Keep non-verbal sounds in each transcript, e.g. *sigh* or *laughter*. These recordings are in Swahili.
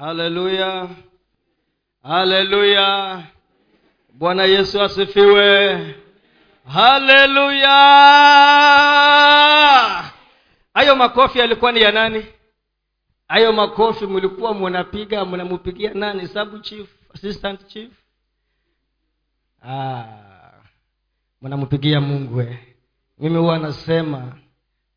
haleluya haleluya bwana yesu asifiwe. Haleluya hayo makofi yalikuwa ni ya nani? Hayo makofi mlikuwa mnapiga mnamupigia nani? Sub chief assistant chief? Ah, mnampigia mungu eh. mimi huwa nasema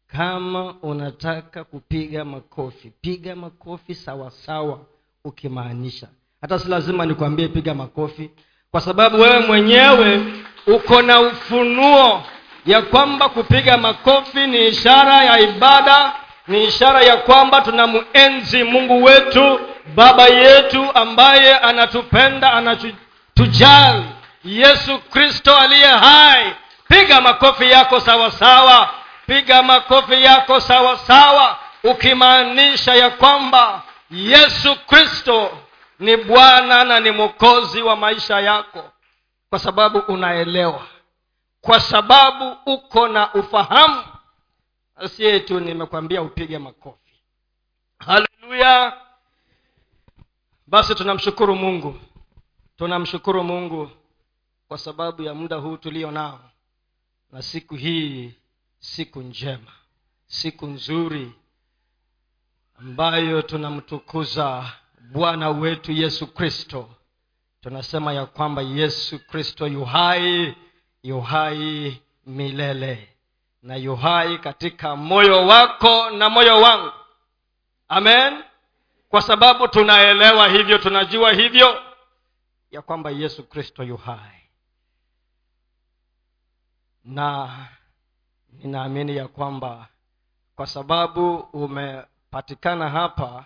kama unataka kupiga makofi piga makofi sawasawa ukimaanisha. Hata si lazima nikwambie piga makofi kwa sababu wewe mwenyewe uko na ufunuo ya kwamba kupiga makofi ni ishara ya ibada ni ishara ya kwamba tunamuenzi mungu wetu baba yetu ambaye anatupenda anatujali. Yesu kristo aliye hai. Piga makofi yako sawasawa sawa. Piga makofi yako sawasawa sawa ukimaanisha ya kwamba yesu kristo ni bwana na ni mwokozi wa maisha yako. Kwa sababu unaelewa. Kwa sababu uko na ufahamu. Asiye tu nimekwambia upige makofi. Haleluya! Basi tunamshukuru mungu. Tunamshukuru mungu kwa sababu ya muda huu tulio nao. Na siku hii siku njema. Siku nzuri ambayo tunamtukuza bwana wetu yesu kristo. Tunasema ya kwamba yesu kristo yuhai yuhai milele na yuhai katika moyo wako na moyo wangu. Amen. Kwa sababu tunaelewa hivyo tunajua hivyo ya kwamba yesu kristo yuhai na ninaamini ya kwamba kwa sababu umepatikana hapa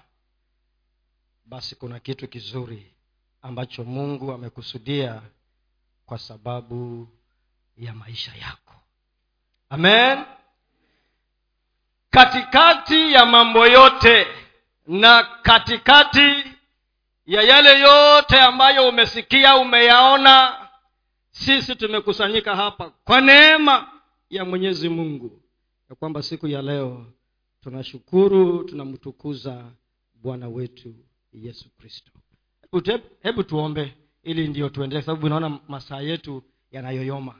basi kuna kitu kizuri ambacho mungu amekusudia kwa sababu ya maisha yako. Amen. Katikati ya mambo yote na katikati ya yale yote ambayo umesikia umeyaona sisi tumekusanyika hapa kwa neema ya mwenyezi mungu. Ya kwamba siku ya leo tunashukuru tunamtukuza bwana wetu yesu kristo. Hebu, tuombe ili ndio tuendelee sababu inaona masaa yetu yanayoyoma.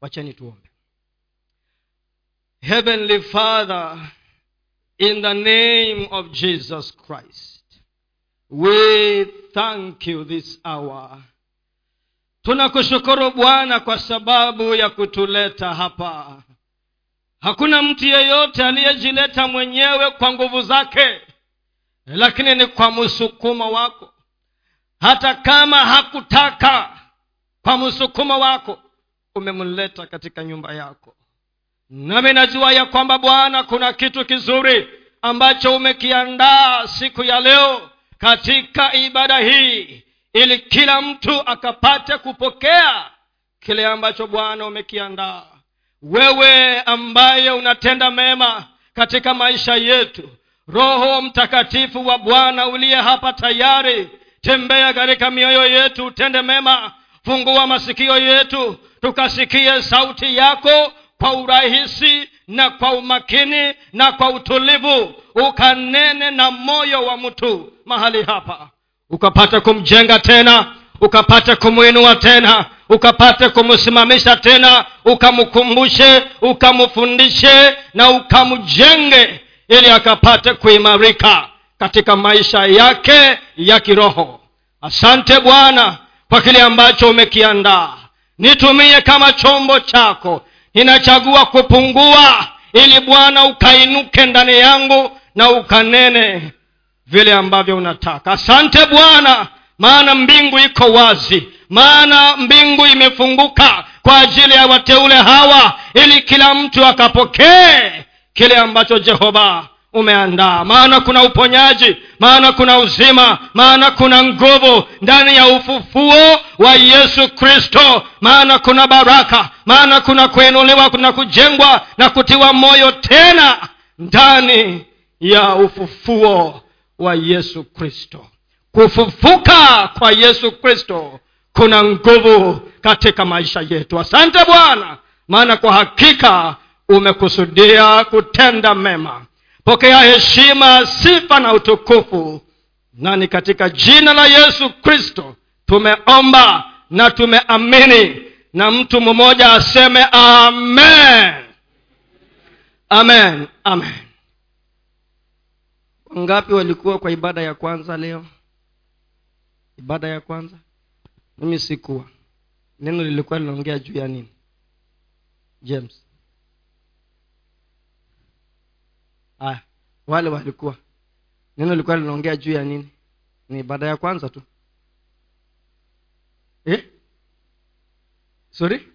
Wacheni tuombe. Heavenly father in the name of jesus christ we thank you this hour. Tunakushukuru bwana kwa sababu ya kutuleta hapa hakuna mtu yeyote aliyejileta mwenyewe kwa nguvu zake lakini ni kwa msukumo wako. Hata kama hakutaka kwa msukumo wako umemleta katika nyumba yako. Nami najua ya kwamba bwana kuna kitu kizuri ambacho umekiandaa siku ya leo katika ibada hii ili kila mtu akapate kupokea kile ambacho bwana umekiandaa wewe ambaye unatenda mema katika maisha yetu roho mtakatifu wa bwana uliye hapa tayari tembea katika mioyo yetu utende mema. Fungua masikio yetu tukasikie sauti yako kwa urahisi na kwa umakini na kwa utulivu. Ukanene na moyo wa mtu mahali hapa. Ukapata kumjenga tena ukapate kumwinua tena ukapate kumsimamisha tena ukamkumbushe ukamfundishe na ukamjenge ili akapate kuimarika katika maisha yake ya kiroho. Asante bwana kwa kile ambacho umekiandaa. Nitumie kama chombo chako. Ninachagua kupungua ili bwana ukainuke ndani yangu na ukanene vile ambavyo unataka. Asante bwana maana mbingu iko wazi. Maana mbingu imefunguka kwa ajili ya wateule hawa ili kila mtu akapokee kile ambacho jehova umeandaa. Maana kuna uponyaji maana kuna uzima maana kuna nguvu ndani ya ufufuo wa yesu kristo. Maana kuna baraka maana kuna kuinuliwa na kujengwa na kutiwa moyo tena ndani ya ufufuo wa yesu kristo kufufuka kwa yesu kristo kuna nguvu katika maisha yetu. Asante bwana maana kwa hakika umekusudia kutenda mema. Pokea heshima sifa na utukufu nani katika jina la yesu kristo tumeomba na tumeamini na mtu mmoja aseme amen. Amen amen. Wangapi walikuwa kwa ibada ya kwanza leo ibada ya kwanza? Mimi sikuwa. Neno lilikuwa linaongea juu ya nini? James. Aya wale walikuwa. Neno lilikuwa linaongea juu ya nini? Ni ibada ya kwanza tu. Eh? sorry?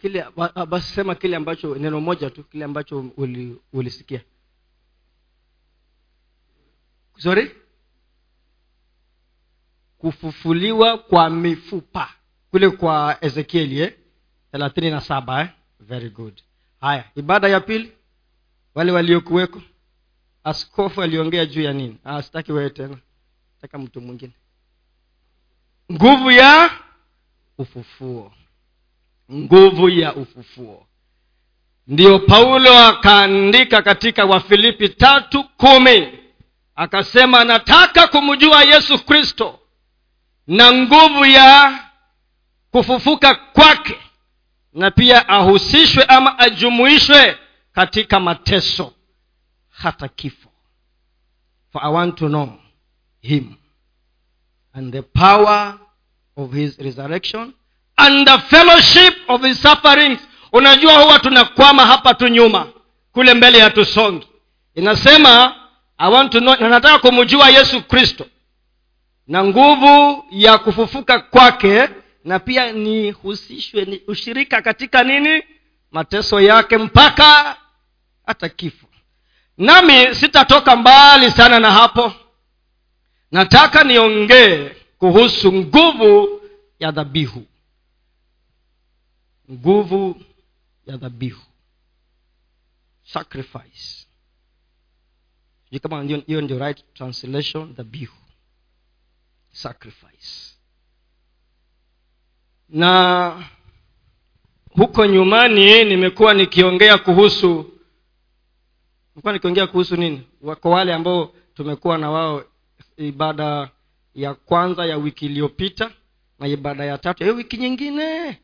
Kile basi sema kile ambacho neno moja tu kile ambacho uli, ulisikia. Sorry kufufuliwa kwa mifupa. Kule kwa ezekieli eh? thelathini na saba eh? very good. Haya ibada ya pili. Wale waliokuweko. Askofu aliongea juu ya nini? Ah, sitaki wewe tena. Taka mtu mwingine. Nguvu ya ufufuo. Nguvu ya ufufuo. Ndiyo paulo akaandika katika wafilipi tatu kumi. Akasema nataka kumjua yesu kristo na nguvu ya kufufuka kwake na pia ahusishwe ama ajumuishwe katika mateso hata kifo. For i want to know him and the power of his resurrection and the fellowship of his sufferings. Unajua huwa tunakwama hapa tu nyuma kule mbele hatusongi. Inasema i want to know na nataka kumjua yesu kristo na nguvu ya kufufuka kwake na pia nihusishwe ni ushirika katika nini? Mateso yake mpaka hata kifo nami sitatoka mbali sana na hapo. Nataka niongee kuhusu nguvu ya dhabihu. Nguvu ya dhabihu. Sacrifice. Kama hiyo ndio right translation dhabihu sacrifice. Na huko nyumani nimekuwa nikiongea kuhusu nimekuwa nikiongea kuhusu nini? Wako wale ambao tumekuwa na wao ibada ya kwanza ya wiki iliyopita na ibada ya tatu ya wiki nyingine.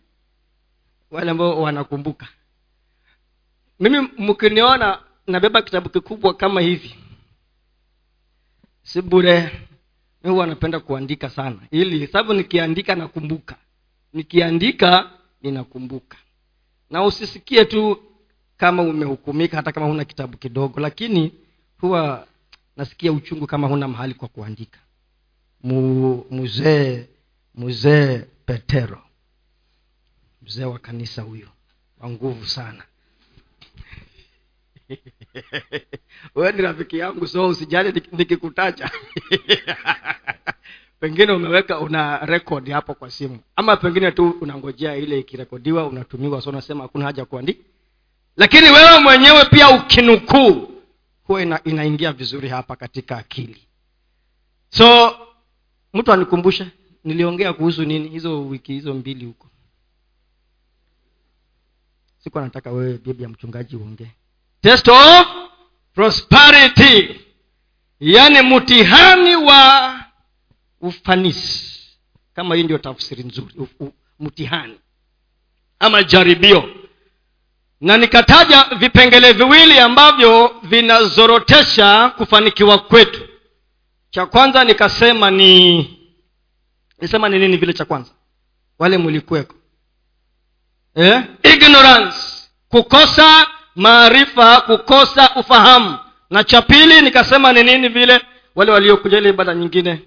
Wale ambao wanakumbuka. Mimi mkiniona nabeba kitabu kikubwa kama hivi. Si bure huwa napenda kuandika sana. Ili sababu nikiandika nakumbuka. Nikiandika ninakumbuka. Na usisikie tu kama umehukumika hata kama huna kitabu kidogo lakini huwa nasikia uchungu kama huna mahali kwa kuandika. Mzee mzee petero. Mzee wa kanisa huyo. Wa nguvu sana *laughs* wewe ni rafiki yangu so usijali nikikutacha. *laughs* Pengine umeweka una rekodi hapo kwa simu. Ama pengine tu unangojea ile ikirekodiwa unatumiwa so unasema hakuna haja kuandika. Lakini wewe mwenyewe pia ukinukuu huwa ina, inaingia vizuri hapa katika akili. So mtu anikumbushe niliongea kuhusu nini hizo wiki hizo mbili huko. Sikuwa nataka wewe bibi ya mchungaji uongee test of prosperity. Yaani mtihani wa ufanisi. Kama hii ndio tafsiri nzuri mtihani. Ama jaribio. Na nikataja vipengele viwili ambavyo vinazorotesha kufanikiwa kwetu. Cha kwanza nikasema ni nisema ni nini vile cha kwanza? Wale mlikuweko. Eh? ignorance. Kukosa maarifa kukosa ufahamu. Na cha pili nikasema ni nini vile? Wale waliokuja ile ibada nyingine.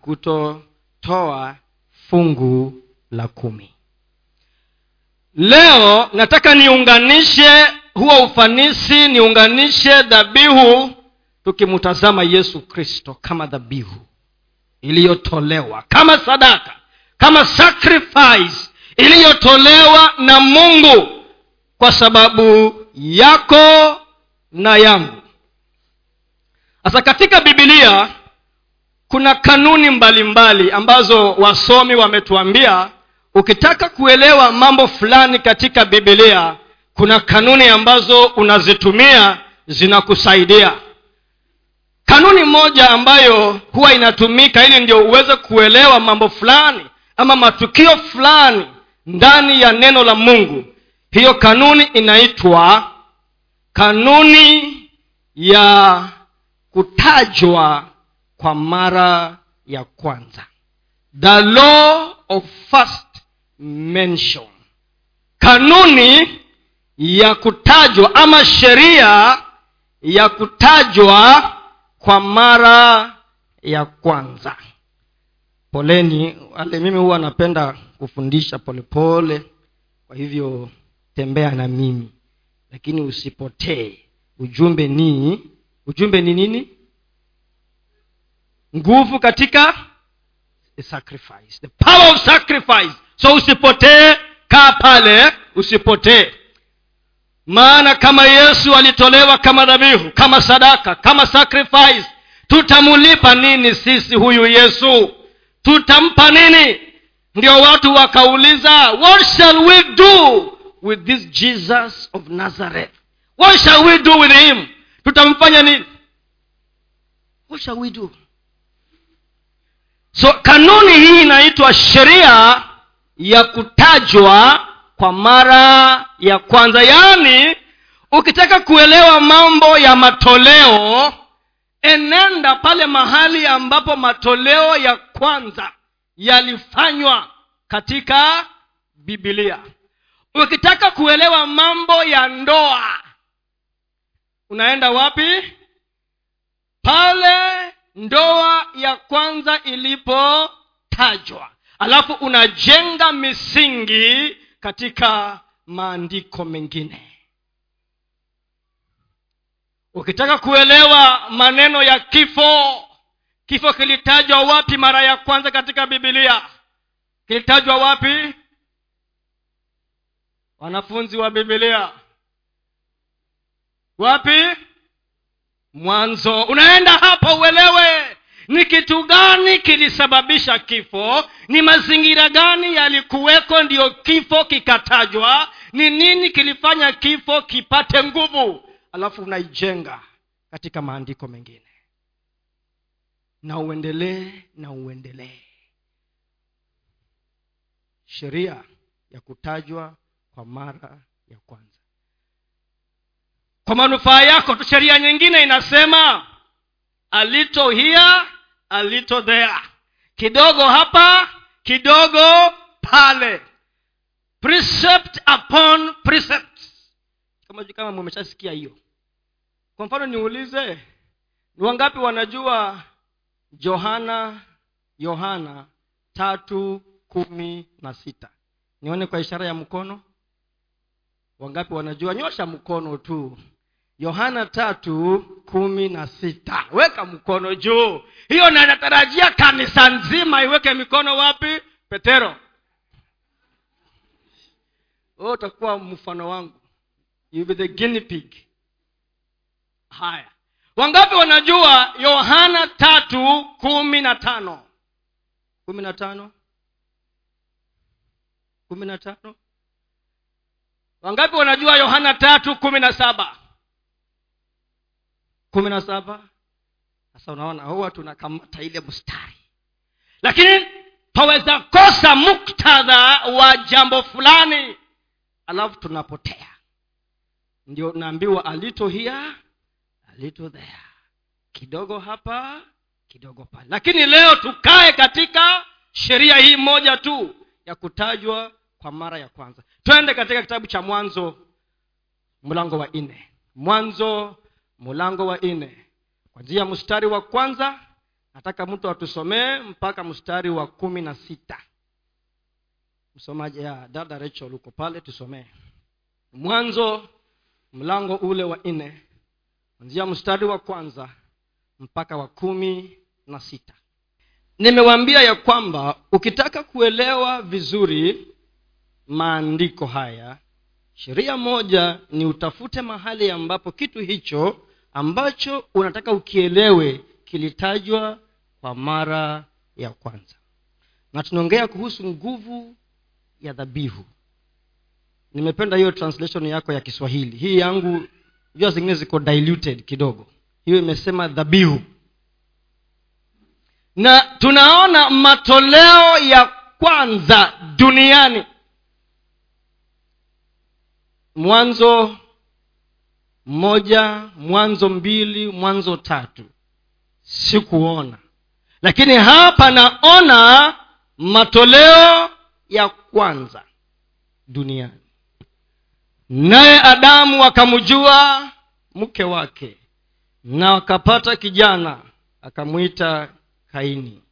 Kutotoa fungu la kumi. Leo nataka niunganishe huo ufanisi niunganishe dhabihu tukimtazama yesu kristo kama dhabihu iliyotolewa kama sadaka kama sacrifice iliyotolewa na mungu kwa sababu yako na yangu. Sasa katika bibilia kuna kanuni mbalimbali mbali ambazo wasomi wametuambia. Ukitaka kuelewa mambo fulani katika bibilia kuna kanuni ambazo unazitumia zinakusaidia. Kanuni moja ambayo huwa inatumika ili ndio uweze kuelewa mambo fulani ama matukio fulani ndani ya neno la mungu hiyo kanuni inaitwa kanuni ya kutajwa kwa mara ya kwanza the law of first mention kanuni ya kutajwa ama sheria ya kutajwa kwa mara ya kwanza poleni wale mimi huwa napenda kufundisha polepole pole. kwa hivyo tembea na mimi. Lakini usipotee. Ujumbe ni ujumbe ni nini? Nguvu katika the sacrifice. The power of sacrifice. So usipotee kaa pale usipotee. Maana kama yesu alitolewa kama dhabihu kama sadaka kama sacrifice tutamulipa nini sisi huyu yesu? Tutampa nini? Ndio watu wakauliza what shall we do with this jesus of nazareth. What shall we do with him? Tutamfanya nini? What shall we do? So kanuni hii inaitwa sheria ya kutajwa kwa mara ya kwanza. Yaani ukitaka kuelewa mambo ya matoleo enenda pale mahali ambapo matoleo ya kwanza yalifanywa katika bibilia ukitaka kuelewa mambo ya ndoa unaenda wapi? Pale ndoa ya kwanza ilipotajwa. Alafu unajenga misingi katika maandiko mengine. Ukitaka kuelewa maneno ya kifo kifo kilitajwa wapi mara ya kwanza katika bibilia kilitajwa wapi wanafunzi wa bibilia wapi? Mwanzo. Unaenda hapa uelewe. Ni kitu gani kilisababisha kifo? Ni mazingira gani yalikuweko ndiyo kifo kikatajwa? Ni nini kilifanya kifo kipate nguvu? Alafu unaijenga katika maandiko mengine. Na uendelee na uendelee. Sheria ya kutajwa kwa mara ya kwanza. Kwa manufaa yako sheria nyingine inasema alito here alito there. Kidogo hapa kidogo pale. Precept upon precept. Kama kama mumeshasikia hiyo. Kwa mfano niulize ni wangapi wanajua johana yohana tatu kumi na sita? Nione kwa ishara ya mkono wangapi wanajua? Nyosha mkono tu. Yohana tatu kumi na sita. Weka mkono juu. Hiyo na natarajia kanisa nzima iweke mikono wapi? Petero. Wewe utakuwa mfano wangu. You be the pig. Haya. Wangapi wanajua yohana tatu kumi na tano? Kumi na tano? Kumi na tano wangapi wanajua yohana tatu kumi na saba? Kumi na saba? Sasa unaona huwa tunakamata ile mstari. Lakini twaweza kosa muktadha wa jambo fulani alafu tunapotea. Ndio naambiwa alito hia alito there. Kidogo hapa kidogo pale. Lakini leo tukae katika sheria hii moja tu ya kutajwa kwa mara ya kwanza. Twende katika kitabu cha mwanzo mlango wa nne. Mwanzo mlango wa nne. Kwanzia mstari wa kwanza nataka mtu atusomee mpaka mstari wa kumi na sita. Msomaji ya dada rachel uko pale tusomee. Mwanzo mlango ule wa nne. Kwanzia mstari wa kwanza mpaka wa kumi na sita. Nimewaambia ya kwamba ukitaka kuelewa vizuri maandiko haya. Sheria moja ni utafute mahali ambapo kitu hicho ambacho unataka ukielewe kilitajwa kwa mara ya kwanza. Na tunaongea kuhusu nguvu ya dhabihu. Nimependa hiyo translation yako ya kiswahili. Hii yangu jua zingine ziko diluted kidogo. Hiyo imesema dhabihu. Na tunaona matoleo ya kwanza duniani mwanzo moja mwanzo mbili mwanzo tatu. Sikuona. Lakini hapa naona matoleo ya kwanza duniani. Naye adamu akamjua mke wake na akapata kijana akamwita kaini.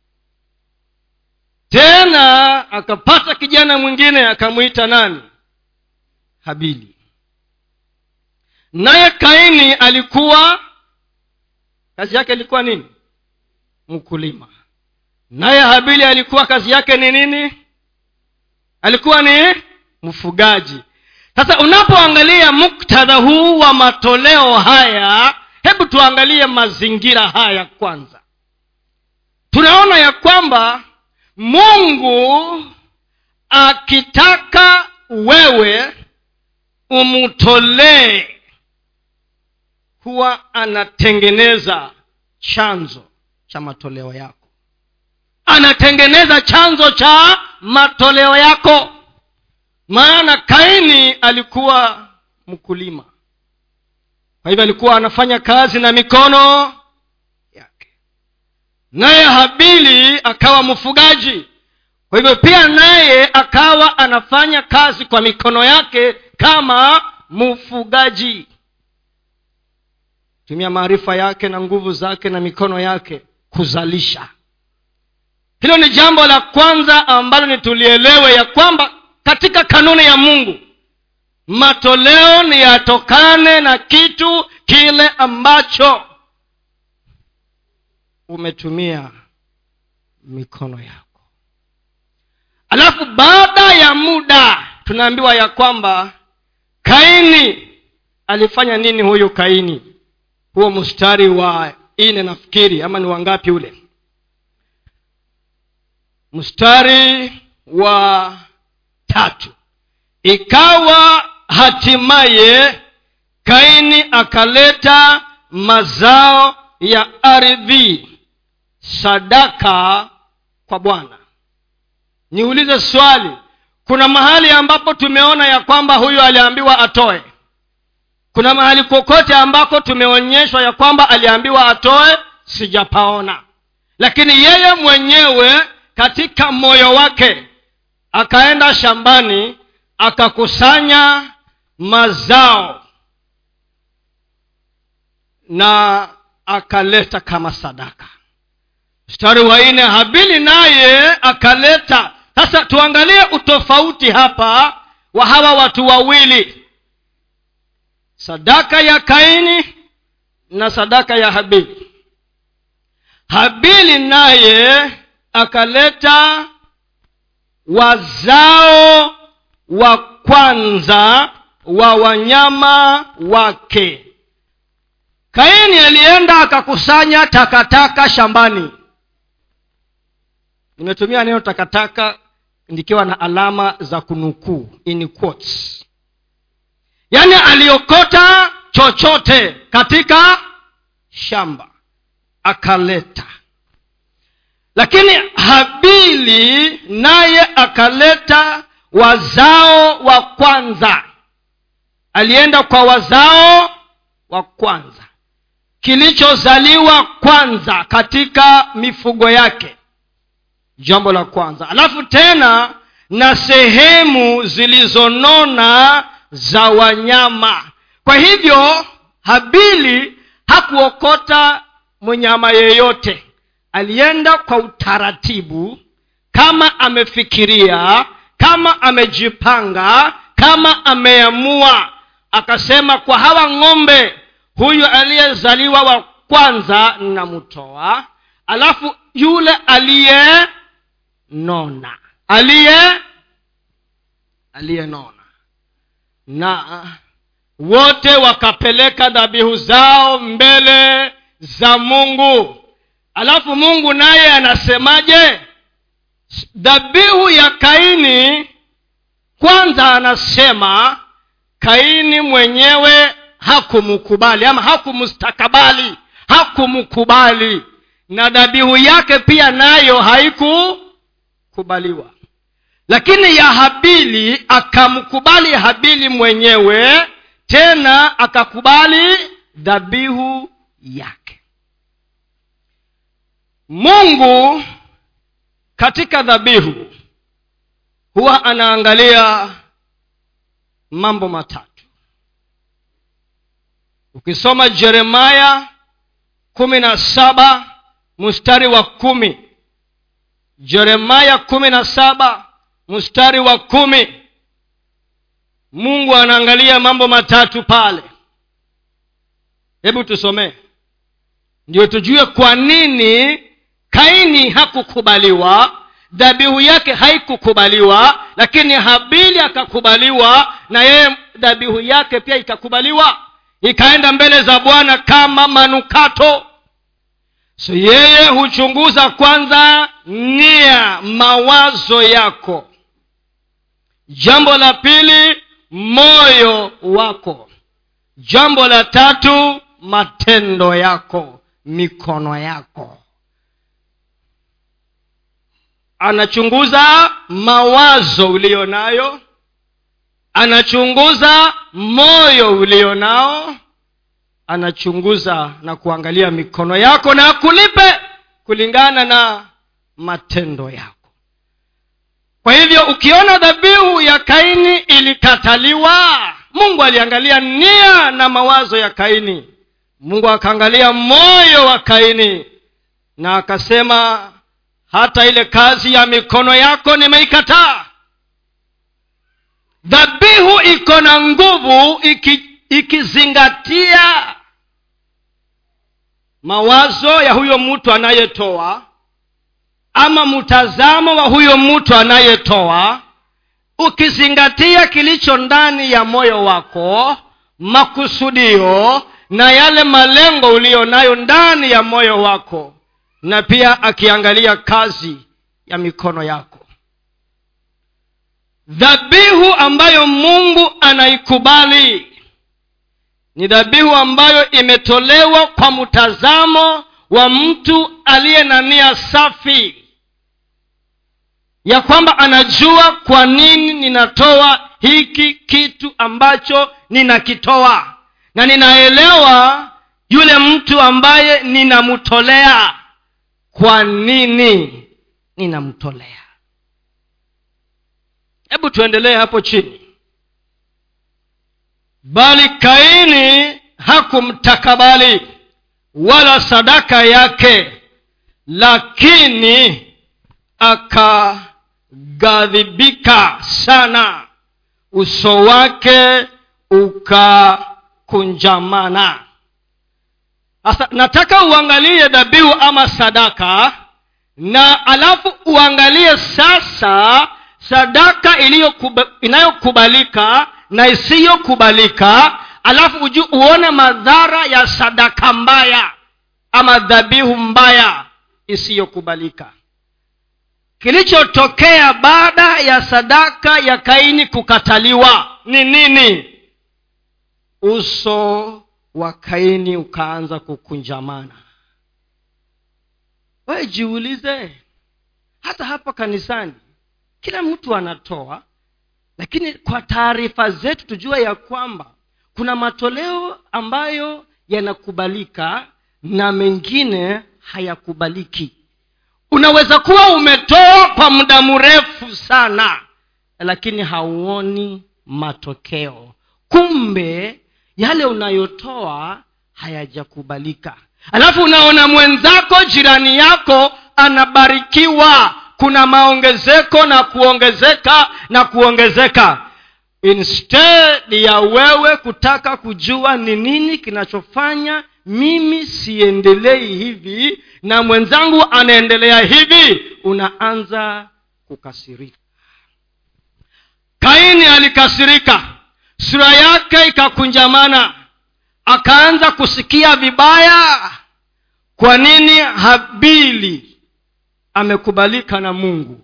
Tena akapata kijana mwingine akamwita nani? Habili naye kaini alikuwa kazi yake ilikuwa nini? Mkulima. Naye habili alikuwa kazi yake ni nini? Alikuwa ni mfugaji. Sasa unapoangalia muktadha huu wa matoleo haya hebu tuangalie mazingira haya kwanza. Tunaona ya kwamba mungu akitaka wewe umtolee huwa anatengeneza chanzo cha matoleo yako. Anatengeneza chanzo cha matoleo yako. Maana kaini alikuwa mkulima. Kwa hivyo alikuwa anafanya kazi na mikono yake. Naye habili akawa mfugaji. Kwa hivyo pia naye akawa anafanya kazi kwa mikono yake kama mfugaji tumia maarifa yake na nguvu zake na mikono yake kuzalisha. Hilo ni jambo la kwanza ambalo ni tulielewe ya kwamba katika kanuni ya mungu matoleo ni yatokane na kitu kile ambacho umetumia mikono yako. Alafu baada ya muda tunaambiwa ya kwamba kaini alifanya nini huyu kaini huo mstari wa ine nafikiri ama ni wangapi ule? Mstari wa tatu. Ikawa hatimaye kaini akaleta mazao ya ardhi sadaka kwa bwana. Niulize swali. Kuna mahali ambapo tumeona ya kwamba huyu aliambiwa atoe kuna mahali kokote ambako tumeonyeshwa ya kwamba aliambiwa atoe sijapaona. Lakini yeye mwenyewe katika moyo wake akaenda shambani akakusanya mazao na akaleta kama sadaka. Mstari wa nne habili naye akaleta. Sasa tuangalie utofauti hapa wa hawa watu wawili sadaka ya kaini na sadaka ya habili. Habili naye akaleta wazao wa kwanza wa wanyama wake. Kaini alienda akakusanya takataka shambani. Nimetumia neno takataka nikiwa na alama za kunukuu in quotes yaani aliokota chochote katika shamba akaleta. Lakini habili naye akaleta wazao wa kwanza. Alienda kwa wazao wa kwanza. Kilichozaliwa kwanza katika mifugo yake. Jambo la kwanza. Alafu tena na sehemu zilizonona za wanyama. Kwa hivyo habili hakuokota mnyama yeyote. Alienda kwa utaratibu kama amefikiria kama amejipanga kama ameamua. Akasema kwa hawa ng'ombe huyu aliyezaliwa wa kwanza namtoa alafu yule aliye nona aliye aliyenona na wote wakapeleka dhabihu zao mbele za mungu. Alafu mungu naye anasemaje? Dhabihu ya kaini kwanza anasema kaini mwenyewe hakumkubali ama hakumstakabali hakumkubali. Na dhabihu yake pia nayo haikukubaliwa lakini ya habili akamkubali habili mwenyewe tena akakubali dhabihu yake. Mungu katika dhabihu huwa anaangalia mambo matatu. Ukisoma jeremaya kumi na saba mstari wa kumi. Jeremaya kumi na saba mstari wa kumi. Mungu anaangalia mambo matatu pale. Hebu tusomee ndio tujue kwa nini kaini hakukubaliwa dhabihu yake haikukubaliwa lakini habili akakubaliwa na yeye dhabihu yake pia ikakubaliwa. Ikaenda mbele za bwana kama manukato. So yeye huchunguza kwanza nia mawazo yako jambo la pili moyo wako. Jambo la tatu matendo yako mikono yako. Anachunguza mawazo uliyo nayo. Anachunguza moyo ulio nao. Anachunguza na kuangalia mikono yako na akulipe kulingana na matendo yako kwa hivyo ukiona dhabihu ya kaini ilikataliwa mungu aliangalia nia na mawazo ya kaini. Mungu akaangalia moyo wa kaini na akasema hata ile kazi ya mikono yako nimeikataa. Dhabihu iko na nguvu iki, ikizingatia mawazo ya huyo mtu anayetoa ama mtazamo wa huyo mtu anayetoa ukizingatia kilicho ndani ya moyo wako makusudio na yale malengo uliyo nayo ndani ya moyo wako na pia akiangalia kazi ya mikono yako. Dhabihu ambayo mungu anaikubali ni dhabihu ambayo imetolewa kwa mtazamo wa mtu aliye na nia safi ya kwamba anajua kwa nini ninatoa hiki kitu ambacho ninakitoa. Na ninaelewa yule mtu ambaye ninamtolea. Kwa nini ninamtolea? Hebu tuendelee hapo chini. Bali kaini hakumtakabali wala sadaka yake lakini akaghadhibika sana. Uso wake ukakunjamana. Sasa nataka uangalie dhabihu ama sadaka na alafu uangalie sasa sadaka inayokubalika na isiyokubalika alafu uju, uone madhara ya sadaka mbaya ama dhabihu mbaya isiyokubalika kilichotokea baada ya sadaka ya kaini kukataliwa ni nini? Uso wa kaini ukaanza kukunjamana. Wejiulize jiulize hata hapa kanisani kila mtu anatoa lakini kwa taarifa zetu tujua ya kwamba kuna matoleo ambayo yanakubalika na mengine hayakubaliki unaweza kuwa umetoa kwa muda mrefu sana lakini hauoni matokeo. Kumbe yale unayotoa hayajakubalika. Alafu unaona mwenzako jirani yako anabarikiwa. Kuna maongezeko na kuongezeka na kuongezeka. Instead ya wewe kutaka kujua ni nini kinachofanya mimi siendelei hivi na mwenzangu anaendelea hivi unaanza kukasirika. Kaini alikasirika sura yake ikakunjamana akaanza kusikia vibaya kwa nini habili amekubalika na mungu?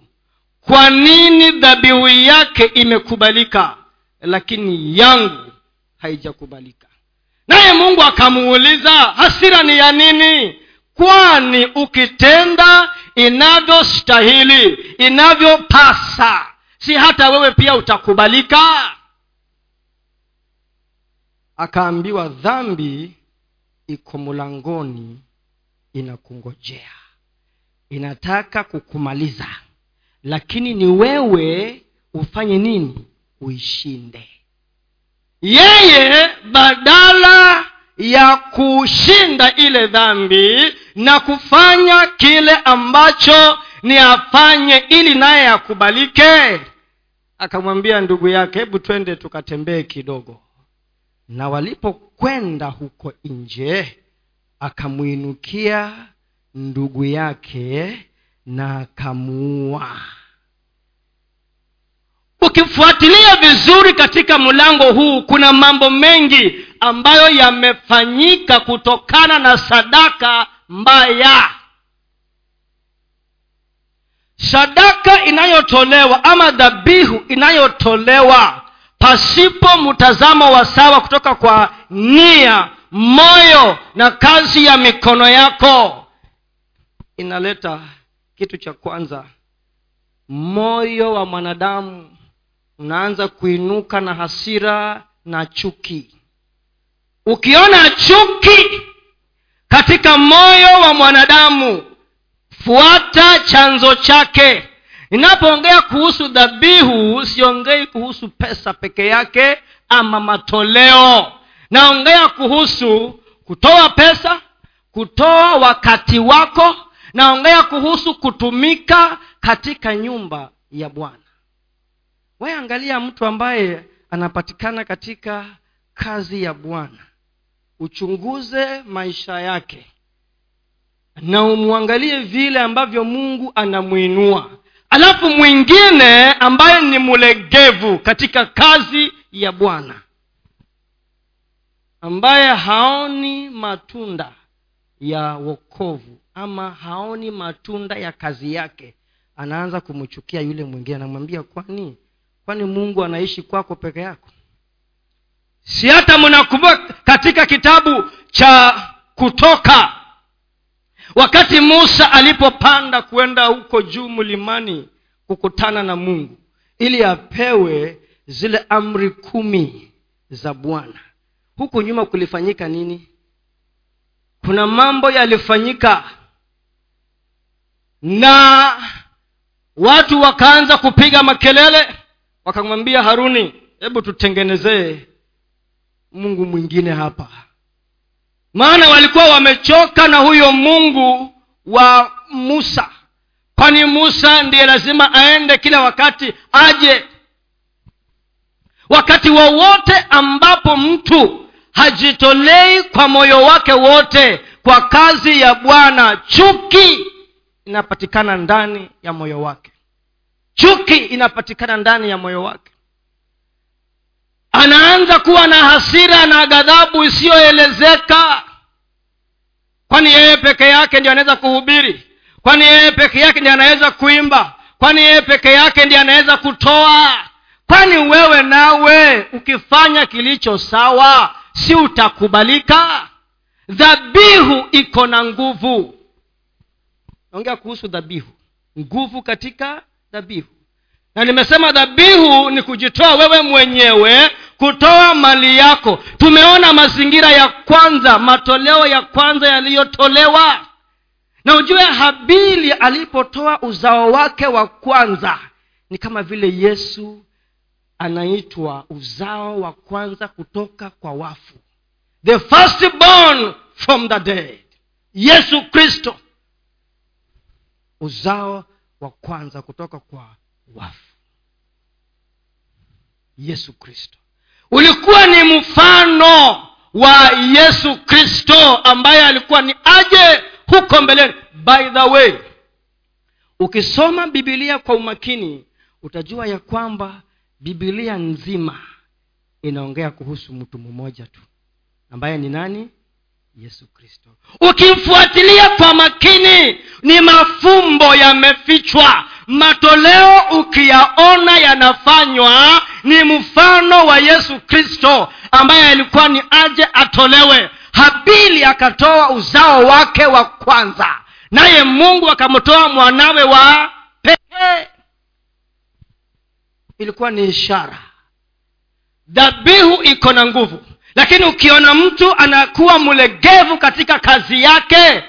Kwa nini dhabihu yake imekubalika lakini yangu haijakubalika? Naye mungu akamuuliza hasira ni ya nini kwani ukitenda inavyostahili inavyopasa si hata wewe pia utakubalika? Akaambiwa dhambi iko mlangoni inakungojea. Inataka kukumaliza. Lakini ni wewe ufanye nini? Uishinde. Yeye badala ya kushinda ile dhambi na kufanya kile ambacho ni afanye ili naye akubalike. Akamwambia ndugu yake hebu twende tukatembee kidogo. Na walipokwenda huko nje akamwinukia ndugu yake na akamuua ukifuatilia vizuri katika mlango huu kuna mambo mengi ambayo yamefanyika kutokana na sadaka mbaya. Sadaka inayotolewa ama dhabihu inayotolewa pasipo mtazamo wa sawa kutoka kwa nia moyo na kazi ya mikono yako inaleta kitu cha kwanza moyo wa mwanadamu unaanza kuinuka na hasira na chuki. Ukiona chuki katika moyo wa mwanadamu fuata chanzo chake. Ninapoongea kuhusu dhabihu siongei kuhusu pesa peke yake ama matoleo. Naongea kuhusu kutoa pesa kutoa wakati wako. Naongea kuhusu kutumika katika nyumba ya bwana we angalia mtu ambaye anapatikana katika kazi ya bwana. Uchunguze maisha yake. Na umwangalie vile ambavyo mungu anamwinua. Alafu mwingine ambaye ni mlegevu katika kazi ya bwana. Ambaye haoni matunda ya wokovu ama haoni matunda ya kazi yake anaanza kumchukia yule mwingine. Anamwambia kwani kwani mungu anaishi kwako peke yako? Si hata mnakumbuka katika kitabu cha kutoka wakati musa alipopanda kwenda huko juu mlimani kukutana na mungu ili apewe zile amri kumi za bwana. Huku nyuma kulifanyika nini? Kuna mambo yalifanyika. Na watu wakaanza kupiga makelele wakamwambia haruni hebu tutengenezee mungu mwingine hapa. Maana walikuwa wamechoka na huyo mungu wa musa. Kwani musa ndiye lazima aende kila wakati aje? Wakati wowote ambapo mtu hajitolei kwa moyo wake wote kwa kazi ya bwana chuki inapatikana ndani ya moyo wake chuki inapatikana ndani ya moyo wake. Anaanza kuwa na hasira na ghadhabu isiyoelezeka. Kwani yeye peke yake ndio anaweza kuhubiri? Kwani yeye peke yake ndio anaweza kuimba? Kwani yeye peke yake ndiye anaweza kutoa? Kwani wewe nawe ukifanya kilicho sawa si utakubalika? Dhabihu iko na nguvu. Naongea kuhusu dhabihu. Nguvu katika dhabihu. Na nimesema dhabihu ni kujitoa wewe mwenyewe kutoa mali yako. Tumeona mazingira ya kwanza matoleo ya kwanza yaliyotolewa. Na ujue habili alipotoa uzao wake wa kwanza ni kama vile yesu anaitwa uzao wa kwanza kutoka kwa wafu. The first born from the dead. Yesu kristo. Uzao wa kwanza kutoka kwa wafu. Yesu kristo. Ulikuwa ni mfano wa yesu kristo ambaye alikuwa ni aje huko mbeleni. By the way ukisoma bibilia kwa umakini utajua ya kwamba bibilia nzima inaongea kuhusu mtu mmoja tu ambaye ni nani yesu kristo. Ukimfuatilia kwa makini ni mafumbo yamefichwa. Matoleo ukiyaona yanafanywa ni mfano wa yesu kristo ambaye alikuwa ni aje atolewe. Habili akatoa uzao wake wa kwanza. Naye mungu akamtoa mwanawe wa pekee. Ilikuwa ni ishara. Dhabihu iko na nguvu lakini ukiona mtu anakuwa mlegevu katika kazi yake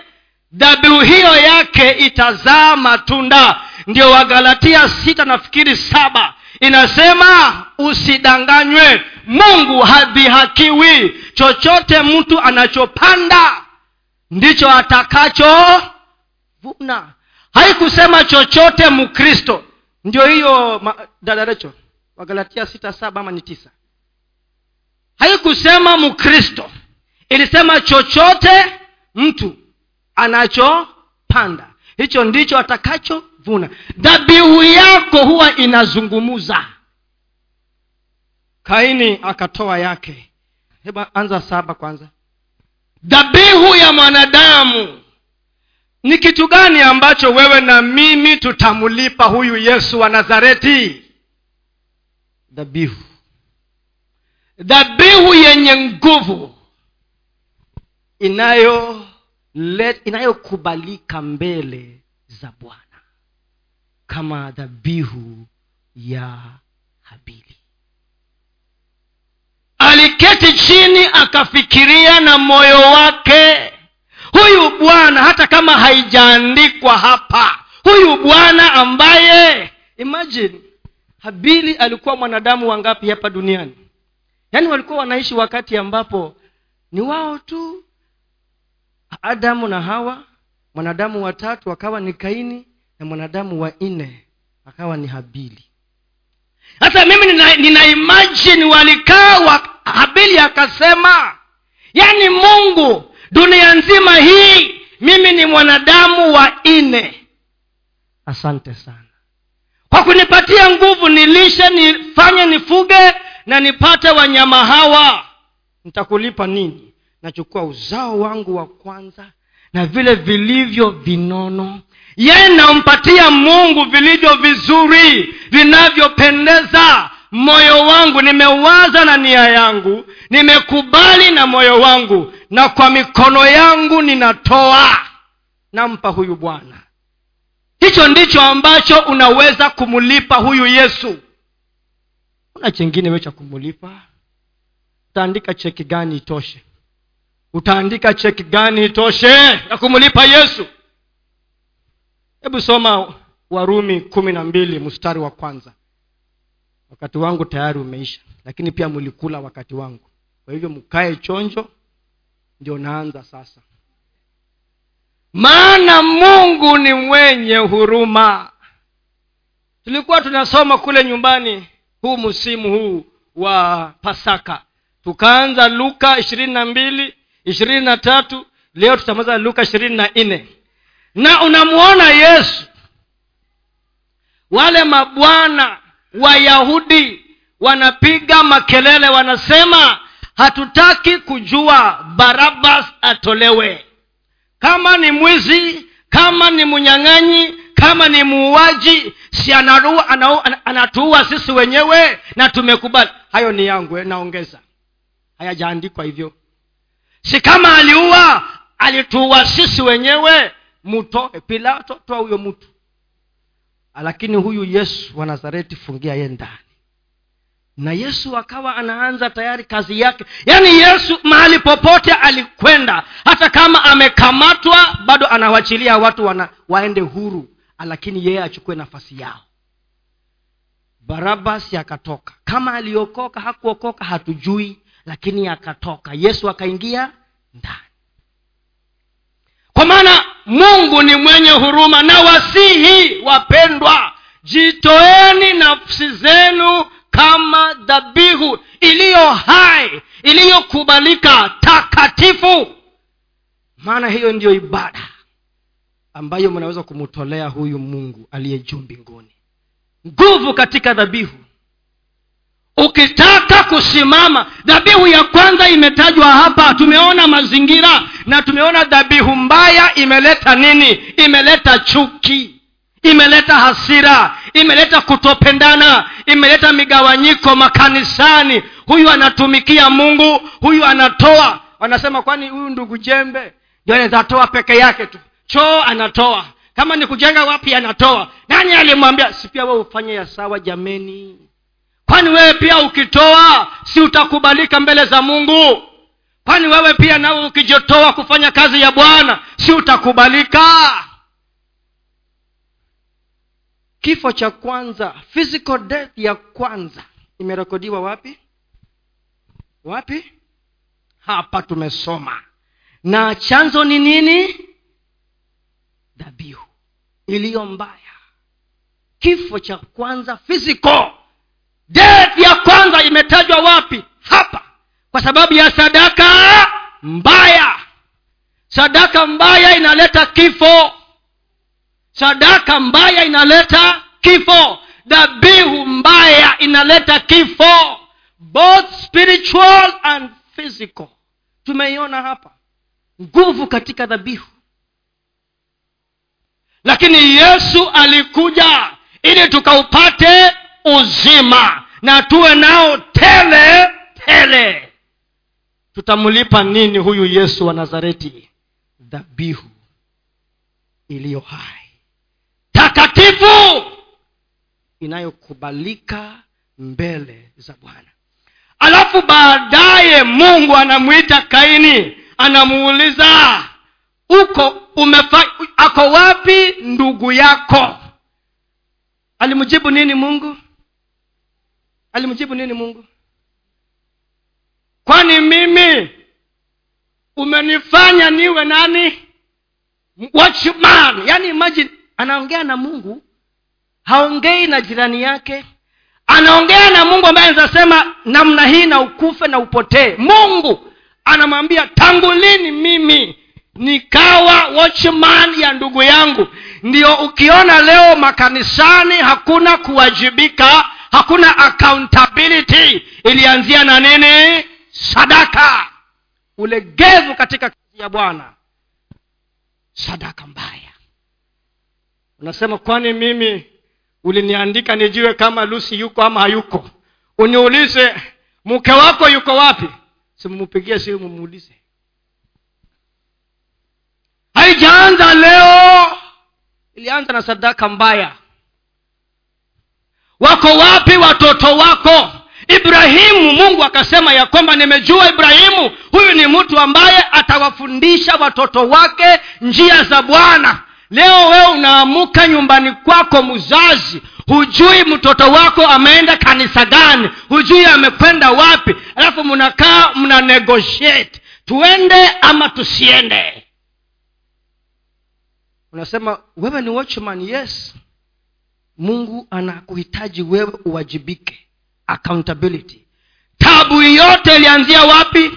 dhabihu hiyo yake itazaa matunda. Ndio wagalatia sita nafikiri saba. Inasema usidanganywe mungu hadhihakiwi. Chochote mtu anachopanda ndicho atakachovuna. Haikusema chochote mkristo. Ndio hiyo dadarecho wagalatia sita saba ama ni tisa haikusema mkristo. Ilisema chochote mtu anachopanda. Hicho ndicho atakachovuna. Dhabihu yako huwa inazungumuza. Kaini akatoa yake. Hebu anza saba kwanza. Dhabihu ya mwanadamu. Ni kitu gani ambacho wewe na mimi tutamlipa huyu yesu wa nazareti? Dhabihu dhabihu yenye nguvu. Inayo inayokubalika mbele za bwana kama dhabihu ya habili. Aliketi chini akafikiria na moyo wake huyu bwana hata kama haijaandikwa hapa huyu bwana ambaye imagine habili alikuwa mwanadamu wangapi hapa duniani yaani walikuwa wanaishi wakati ambapo ni wao tu adamu na hawa mwanadamu watatu akawa ni kaini na mwanadamu wa nne akawa ni habili. Sasa mimi nina, nina imajini walikaa wa, habili akasema yaani mungu dunia nzima hii mimi ni mwanadamu wa nne. Asante sana. Kwa kunipatia nguvu nilishe nifanye nifuge na nipate wanyama hawa nitakulipa nini? Nachukua uzao wangu wa kwanza na vile vilivyo vinono. Yeye nampatia mungu vilivyo vizuri vinavyopendeza. Moyo wangu nimewaza na nia yangu nimekubali na moyo wangu na kwa mikono yangu ninatoa. Nampa huyu bwana. Hicho ndicho ambacho unaweza kumlipa huyu yesu una chengine we cha kumulipa. Utaandika cheki gani itoshe? Utaandika cheki gani itoshe ya kumulipa yesu? Hebu soma warumi kumi na mbili mstari wa kwanza. Wakati wangu tayari umeisha lakini pia mlikula wakati wangu. Kwa hivyo mkae chonjo ndio naanza sasa. Maana mungu ni mwenye huruma. Tulikuwa tunasoma kule nyumbani huu msimu huu wa pasaka. Tukaanza luka ishirini na mbili ishirini na tatu leo tutamaliza luka ishirini na nne. Na unamwona yesu. Wale mabwana wayahudi wanapiga makelele wanasema hatutaki kujua barabas atolewe. Kama ni mwizi kama ni mnyang'anyi kama ni muuaji si anatuua sisi wenyewe na tumekubali. Hayo ni yangu eh, naongeza. Hayajaandikwa hivyo. Si kama aliua alituua sisi wenyewe mutoe pilato toa huyo mtu. Lakini huyu yesu wa nazareti fungia ye ndani. Na yesu akawa anaanza tayari kazi yake. Yaani yesu mahali popote alikwenda hata kama amekamatwa bado anawachilia watu wana, waende huru lakini yeye achukue nafasi yao. Barabas akatoka kama aliokoka hakuokoka hatujui lakini akatoka. Yesu akaingia ndani. Kwa maana mungu ni mwenye huruma na wasihi wapendwa jitoeni nafsi zenu kama dhabihu iliyo hai iliyokubalika takatifu. Maana hiyo ndiyo ibada ambayo mnaweza kumtolea huyu mungu aliye juu mbinguni. Nguvu katika dhabihu. Ukitaka kusimama dhabihu ya kwanza imetajwa hapa. Tumeona mazingira na tumeona dhabihu mbaya imeleta nini? Imeleta chuki imeleta hasira imeleta kutopendana imeleta migawanyiko makanisani. Huyu anatumikia mungu huyu anatoa. Wanasema kwani huyu ndugu jembe ndio anaweza toa peke yake tu choo anatoa. Kama ni kujenga wapi anatoa. Nani alimwambia si pia wewe ufanye ya sawa jameni. Kwani wewe pia ukitoa si utakubalika mbele za mungu? Kwani wewe pia nawe ukijitoa kufanya kazi ya bwana si utakubalika? Kifo cha kwanza physical death ya kwanza imerekodiwa wapi? Wapi? Hapa tumesoma. Na chanzo ni nini dhabihu iliyo mbaya. Kifo cha kwanza physical death ya kwanza imetajwa wapi? Hapa. Kwa sababu ya sadaka mbaya. Sadaka mbaya inaleta kifo. Sadaka mbaya inaleta kifo. Dhabihu mbaya inaleta kifo. Both spiritual and physical. Tumeiona hapa. Nguvu katika dhabihu lakini yesu alikuja ili tukaupate uzima na tuwe nao tele tele. Tutamlipa nini huyu yesu wa nazareti? Dhabihu iliyo hai. Takatifu inayokubalika mbele za bwana. Alafu baadaye mungu anamwita kaini anamuuliza uko umefa, ako wapi ndugu yako? Alimjibu nini mungu? Alimjibu nini mungu? Kwani mimi umenifanya niwe nani? Watchman yaani imagine anaongea na mungu haongei na jirani yake anaongea na mungu ambaye anaweza namna hii na ukufe na upotee. Mungu anamwambia tangu lini mimi nikawa watchman ya ndugu yangu. Ndio ukiona leo makanisani hakuna kuwajibika hakuna accountability. Ilianzia na nini? Sadaka. Ulegevu katika kazi ya bwana. Sadaka mbaya. Unasema kwani mimi uliniandika nijue kama lusi yuko ama hayuko? Uniulize mke wako yuko wapi? Simumpigie simu muulize haijaanza leo. Ilianza na sadaka mbaya. Wako wapi watoto wako? Ibrahimu mungu akasema ya kwamba nimejua ibrahimu huyu ni mtu ambaye atawafundisha watoto wake njia za bwana. Leo wewe unaamuka nyumbani kwako mzazi hujui mtoto wako ameenda kanisa gani hujui amekwenda wapi alafu mnakaa mna negotiate. Tuende ama tusiende unasema wewe ni watchman yes. Mungu anakuhitaji wewe uwajibike. Accountability. Tabu yote ilianzia wapi?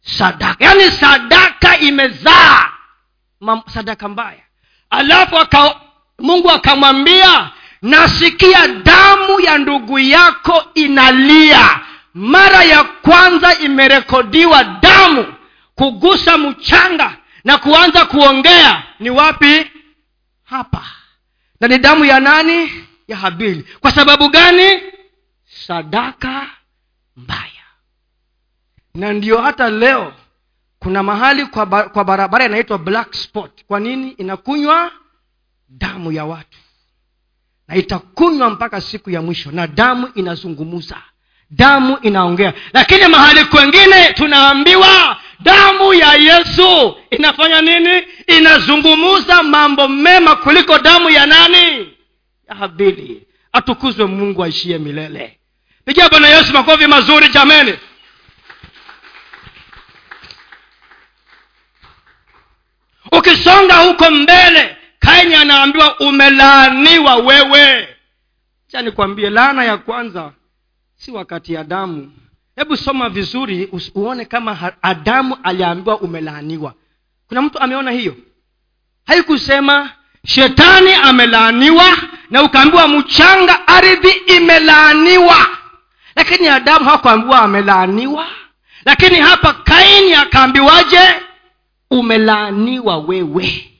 Sadaka. Yaani sadaka imezaa sadaka mbaya. Alafu aka, mungu akamwambia nasikia damu ya ndugu yako inalia. Mara ya kwanza imerekodiwa damu kugusa mchanga na kuanza kuongea ni wapi? Hapa. Na ni damu ya nani? Ya habili. Kwa sababu gani? Sadaka mbaya. Na ndio hata leo kuna mahali kwa, ba, kwa barabara inaitwa black spot. Kwa nini? Inakunywa damu ya watu. Na itakunywa mpaka siku ya mwisho. Na damu inazungumuza. Damu inaongea. Lakini mahali kwengine tunaambiwa damu ya yesu inafanya nini? Inazungumuza mambo mema kuliko damu ya nani? Ya habili. Atukuzwe mungu aishie milele. Pigia bwana yesu makofi mazuri jameni. Ukisonga huko mbele kaini anaambiwa umelaaniwa wewe. Cha nikwambie laana ya kwanza si wakati adamu hebu soma vizuri uone kama adamu aliambiwa umelaaniwa. Kuna mtu ameona hiyo? Haikusema shetani amelaaniwa na ukaambiwa mchanga ardhi imelaaniwa. Lakini adamu hakuambiwa amelaaniwa. Lakini hapa kaini akaambiwaje? Umelaaniwa wewe.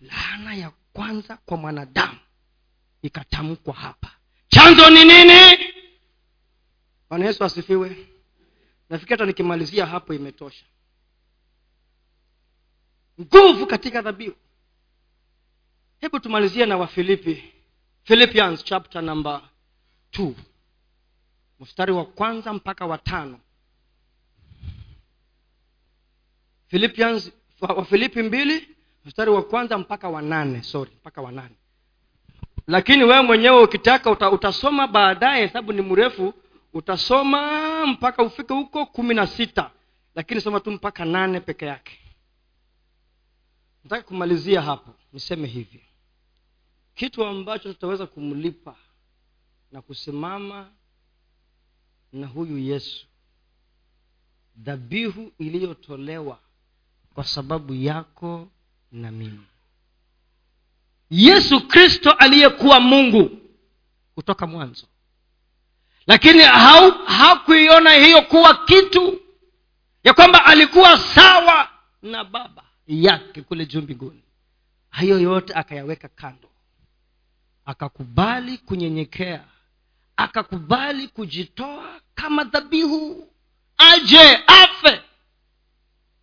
Laana ya kwanza kwa mwanadamu ikatamkwa hapa. Chanzo ni nini bwana yesu asifiwe. Nafikiri hata nikimalizia hapo imetosha. Nguvu katika dhabihu. Hebu tumalizie na wafilipi. Philippians chapter number two. Mstari wa kwanza mpaka wa tano. Philippians wafilipi mbili mstari wa kwanza mpaka wa nane. Sorry mpaka wa nane. Lakini wewe mwenyewe ukitaka uta, utasoma baadaye sababu ni mrefu utasoma mpaka ufike huko kumi na sita lakini soma tu mpaka nane peke yake. Nataka kumalizia hapo. Niseme hivi. Kitu ambacho tutaweza kumlipa na kusimama na huyu yesu. Dhabihu iliyotolewa kwa sababu yako na mimi. Yesu kristo aliyekuwa mungu kutoka mwanzo lakini hakuiona hiyo kuwa kitu ya kwamba alikuwa sawa na baba yake kule juu mbinguni. Hayo yote akayaweka kando. Akakubali kunyenyekea. Akakubali kujitoa kama dhabihu. Aje afe.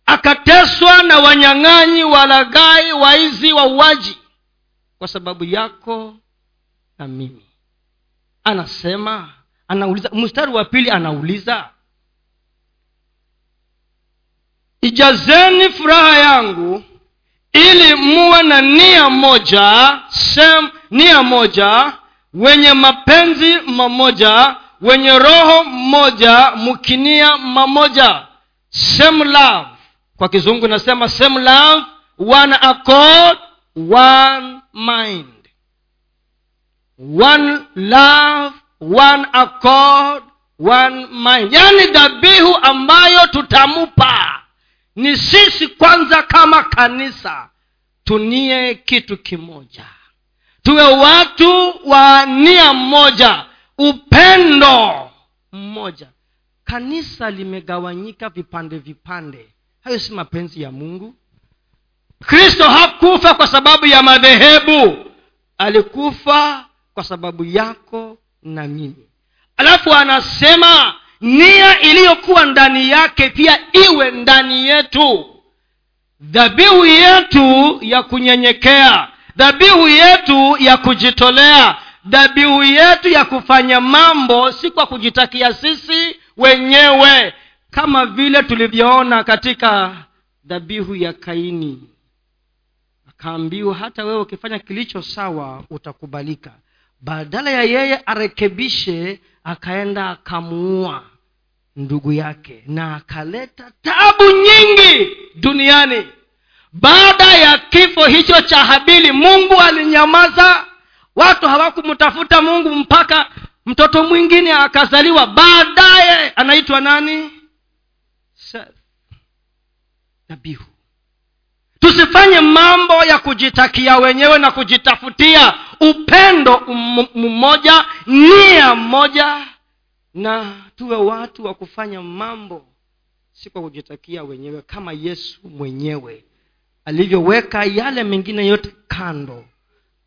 Akateswa na wanyang'anyi walagai waizi wauaji kwa sababu yako na mimi. Anasema anauliza mstari wa pili anauliza ijazeni furaha yangu ili muwe na nia moja sem, nia moja wenye mapenzi mamoja wenye roho mmoja mkinia mamoja. Same love. Kwa kizungu inasema same love one accord one mind. One love one accord one mind. Yaani dhabihu ambayo tutamupa ni sisi kwanza kama kanisa tunie kitu kimoja. Tuwe watu wa nia mmoja upendo mmoja. Kanisa limegawanyika vipande vipande. Hayo si mapenzi ya mungu. Kristo hakufa kwa sababu ya madhehebu. Alikufa kwa sababu yako na mimi. Alafu anasema nia iliyokuwa ndani yake pia iwe ndani yetu. Dhabihu yetu ya kunyenyekea dhabihu yetu ya kujitolea dhabihu yetu ya kufanya mambo si kwa kujitakia sisi wenyewe kama vile tulivyoona katika dhabihu ya kaini. Akaambiwa hata wewe ukifanya kilicho sawa utakubalika badala ya yeye arekebishe akaenda akamuua ndugu yake na akaleta tabu nyingi duniani. Baada ya kifo hicho cha habili mungu alinyamaza. Watu hawakumtafuta mungu mpaka mtoto mwingine akazaliwa. Baadaye anaitwa nani? Seth. dhabihu tusifanye mambo ya kujitakia wenyewe na kujitafutia upendo mmoja nia mmoja na tuwe watu wa kufanya mambo si kwa kujitakia wenyewe kama yesu mwenyewe alivyoweka yale mengine yote kando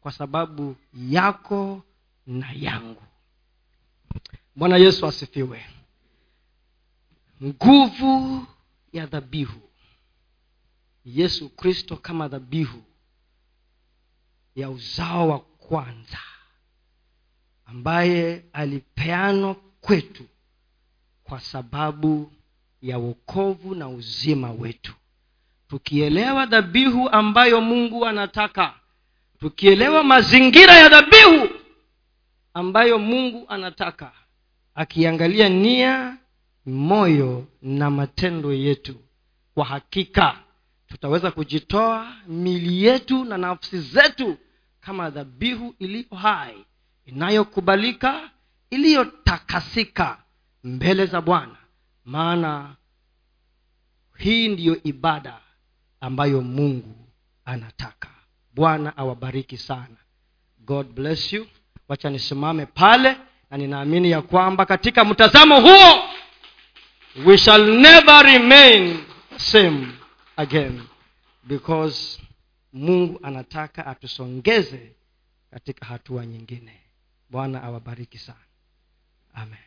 kwa sababu yako na yangu. Bwana yesu asifiwe. Nguvu ya dhabihu yesu kristo kama dhabihu ya uzao wa kwanza ambaye alipeanwa kwetu kwa sababu ya wokovu na uzima wetu. Tukielewa dhabihu ambayo mungu anataka tukielewa mazingira ya dhabihu ambayo mungu anataka akiangalia nia moyo na matendo yetu kwa hakika tutaweza kujitoa mili yetu na nafsi zetu kama dhabihu iliyo hai inayokubalika iliyotakasika mbele za bwana. Maana hii ndiyo ibada ambayo mungu anataka. Bwana awabariki sana. God bless you. Wacha nisimame pale na ninaamini ya kwamba katika mtazamo huo we shall never remain same again because mungu anataka atusongeze katika hatua nyingine. Bwana awabariki sana. Amen